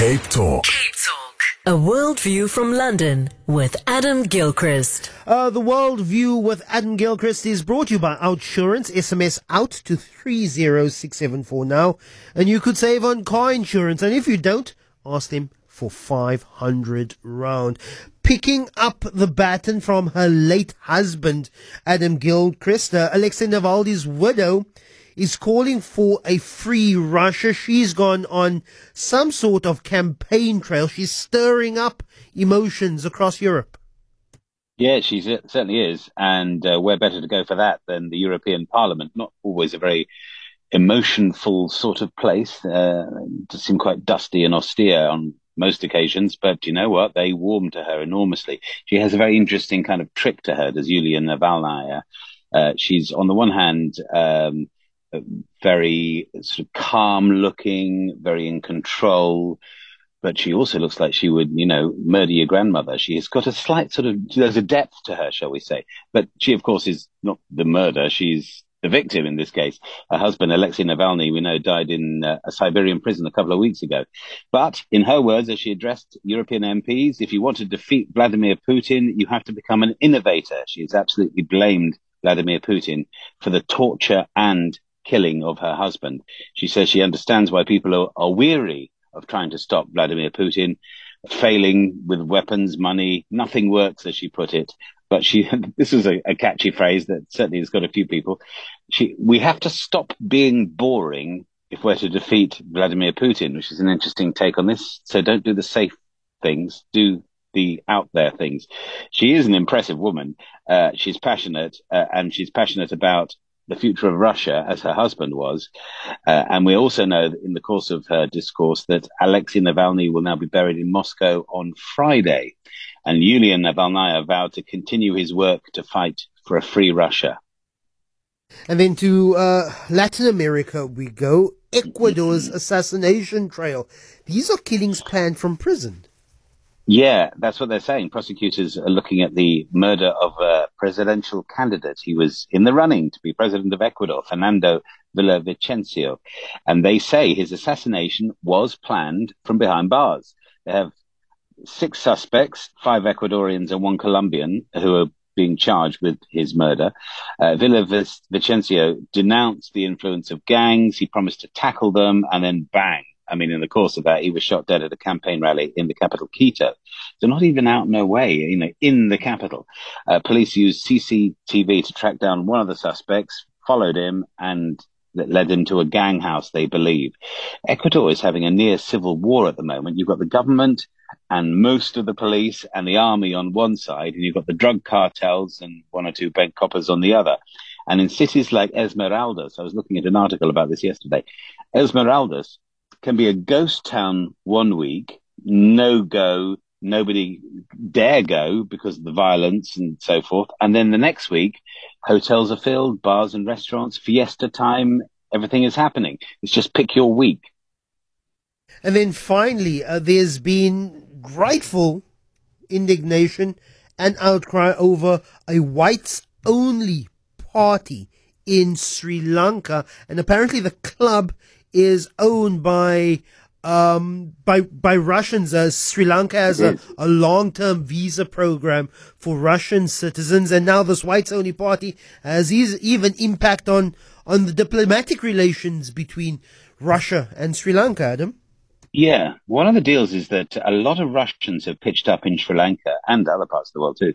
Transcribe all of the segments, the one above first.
Cape Talk. Cape Talk. A worldview from London with Adam Gilchrist. Uh, the World View with Adam Gilchrist is brought to you by Outsurance. SMS out to 30674 now. And you could save on car insurance. And if you don't, ask them for 500 rand. Picking up the baton from her late husband, Adam Gilchrist, uh, Alexei Navalny's widow, is calling for a free Russia. She's gone on some sort of campaign trail. She's stirring up emotions across Europe. Yeah, she certainly is. And uh, where better to go for that than the European Parliament? Not always a very emotionful sort of place. Uh, to seem quite dusty and austere on most occasions, but you know what? They warm to her enormously. She has a very interesting kind of trick to her, does Yulia Navalnaya. Uh, she's on the one hand, um, very sort of calm looking, very in control. But she also looks like she would, you know, murder your grandmother. She has got a slight sort of, there's a depth to her, shall we say. But she, of course, is not the murder. She's the victim in this case. Her husband, Alexei Navalny, we know died in uh, a Siberian prison a couple of weeks ago. But in her words, as she addressed European MPs, if you want to defeat Vladimir Putin, you have to become an innovator. She has absolutely blamed Vladimir Putin for the torture and killing of her husband. She says she understands why people are, are weary of trying to stop Vladimir Putin, failing with weapons, money. Nothing works, as she put it. But she, this is a, a catchy phrase that certainly has got a few people. She, we have to stop being boring if we're to defeat Vladimir Putin, which is an interesting take on this. So don't do the safe things, do the out there things. She is an impressive woman. Uh, she's passionate, uh, and she's passionate about the future of Russia, as her husband was. Uh, and we also know in the course of her discourse that Alexei Navalny will now be buried in Moscow on Friday. And Yulia Navalnaya vowed to continue his work to fight for a free Russia. And then to uh, Latin America we go. Ecuador's assassination trail. These are killings planned from prison. Yeah, that's what they're saying. Prosecutors are looking at the murder of a presidential candidate. He was in the running to be president of Ecuador, Fernando Villavicencio. And they say his assassination was planned from behind bars. They have six suspects, five Ecuadorians and one Colombian, who are being charged with his murder. Uh, Villavicencio denounced the influence of gangs. He promised to tackle them and then bang, I mean, in the course of that, he was shot dead at a campaign rally in the capital, Quito. So not even out no way, you know, in the capital. Uh, police used CCTV to track down one of the suspects, followed him, and that led him to a gang house, they believe. Ecuador is having a near civil war at the moment. You've got the government and most of the police and the army on one side, and you've got the drug cartels and one or two bank coppers on the other. And in cities like Esmeraldas, I was looking at an article about this yesterday, Esmeraldas can be a ghost town one week, no go, nobody dare go because of the violence and so forth. And then the next week, hotels are filled, bars and restaurants, fiesta time, everything is happening. It's just pick your week. And then finally, uh, there's been grateful indignation and outcry over a whites only party in Sri Lanka. And apparently the club is owned by um, by by Russians. As Sri Lanka has a, a long term visa program for Russian citizens, and now this whites only party has even impact on on the diplomatic relations between Russia and Sri Lanka. Adam. Yeah, one of the deals is that a lot of Russians have pitched up in Sri Lanka and other parts of the world too,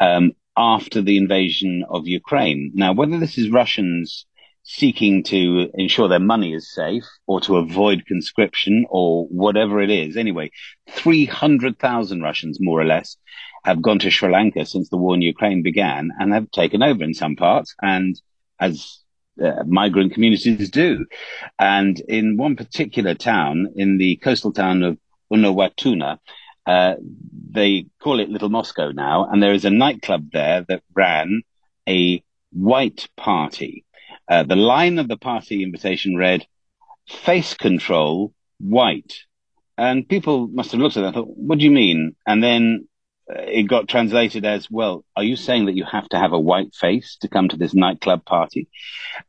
um, after the invasion of Ukraine. Now, whether this is Russians seeking to ensure their money is safe or to avoid conscription or whatever it is. Anyway, 300,000 Russians, more or less, have gone to Sri Lanka since the war in Ukraine began and have taken over in some parts and as uh, migrant communities do. And in one particular town, in the coastal town of Unawatuna, uh, they call it Little Moscow now, and there is a nightclub there that ran a white party uh, the line of the party invitation read, face control, white. And people must have looked at that and thought, what do you mean? And then uh, it got translated as, well, are you saying that you have to have a white face to come to this nightclub party?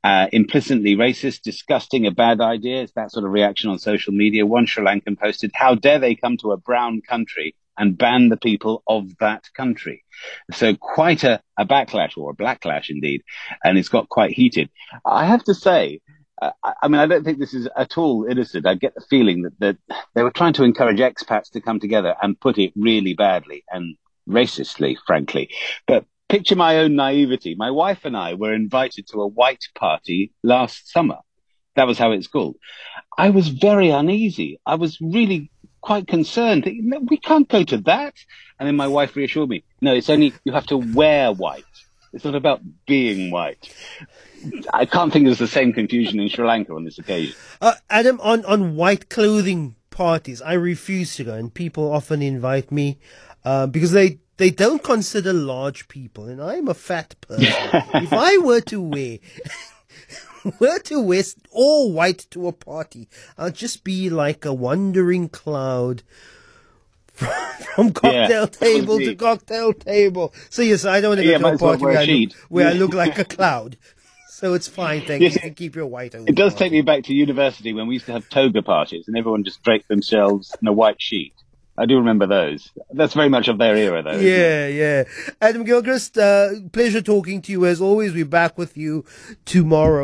Uh, implicitly racist, disgusting, a bad idea. It's that sort of reaction on social media. One Sri Lankan posted, how dare they come to a brown country and ban the people of that country? So quite a, a backlash or a blacklash indeed. And it's got quite heated. I have to say, uh, I mean, I don't think this is at all innocent. I get the feeling that, that they were trying to encourage expats to come together and put it really badly and racistly, frankly. But picture my own naivety. My wife and I were invited to a white party last summer. That was how it's called. I was very uneasy. I was really quite concerned. No, we can't go to that. And then my wife reassured me, no, it's only, you have to wear white. It's not about being white. I can't think there's the same confusion in Sri Lanka on this occasion. Uh, Adam, on, on white clothing parties, I refuse to go, and people often invite me uh, because they they don't consider large people, and I'm a fat person. if I were to wear were to wear all white to a party, I'll just be like a wandering cloud from, from cocktail yeah, table to cocktail table. So yes, I don't want to go yeah, to a party where, I look, where I look like a cloud. So it's fine, thank you. You can keep your white over. It does take me back to university when we used to have toga parties and everyone just draped themselves in a white sheet. I do remember those. That's very much of their era, though. Yeah, yeah. Adam Gilchrist, uh, pleasure talking to you as always. We're back with you tomorrow.